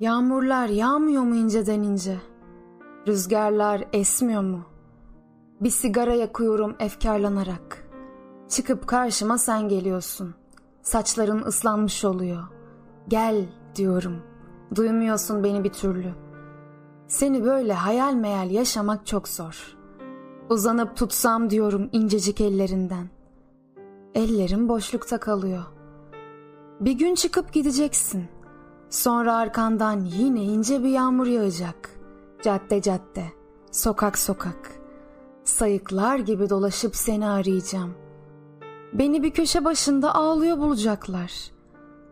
Yağmurlar yağmıyor mu inceden ince? Rüzgarlar esmiyor mu? Bir sigara yakıyorum efkarlanarak. Çıkıp karşıma sen geliyorsun. Saçların ıslanmış oluyor. Gel diyorum. Duymuyorsun beni bir türlü.'' Seni böyle hayal meyal yaşamak çok zor. Uzanıp tutsam diyorum incecik ellerinden. Ellerim boşlukta kalıyor. Bir gün çıkıp gideceksin. Sonra arkandan yine ince bir yağmur yağacak. Cadde cadde, sokak sokak. Sayıklar gibi dolaşıp seni arayacağım. Beni bir köşe başında ağlıyor bulacaklar.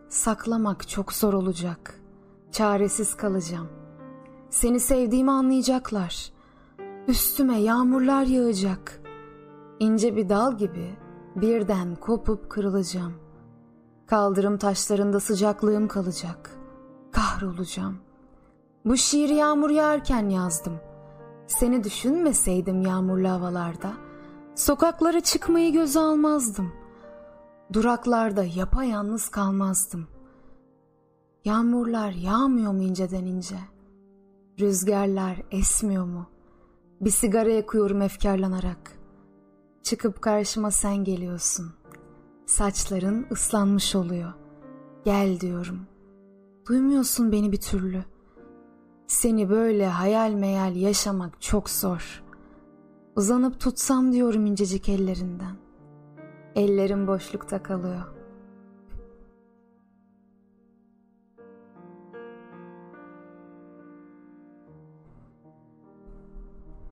Saklamak çok zor olacak. Çaresiz kalacağım. Seni sevdiğimi anlayacaklar. Üstüme yağmurlar yağacak. İnce bir dal gibi birden kopup kırılacağım. Kaldırım taşlarında sıcaklığım kalacak. Kahrolacağım. Bu şiiri yağmur yağarken yazdım. Seni düşünmeseydim yağmurlu havalarda, sokaklara çıkmayı göze almazdım. Duraklarda yapayalnız kalmazdım. Yağmurlar yağmıyor mu inceden ince? Rüzgarlar esmiyor mu? Bir sigara yakıyorum efkarlanarak. Çıkıp karşıma sen geliyorsun. Saçların ıslanmış oluyor. Gel diyorum. Duymuyorsun beni bir türlü. Seni böyle hayal meyal yaşamak çok zor. Uzanıp tutsam diyorum incecik ellerinden. Ellerim boşlukta kalıyor.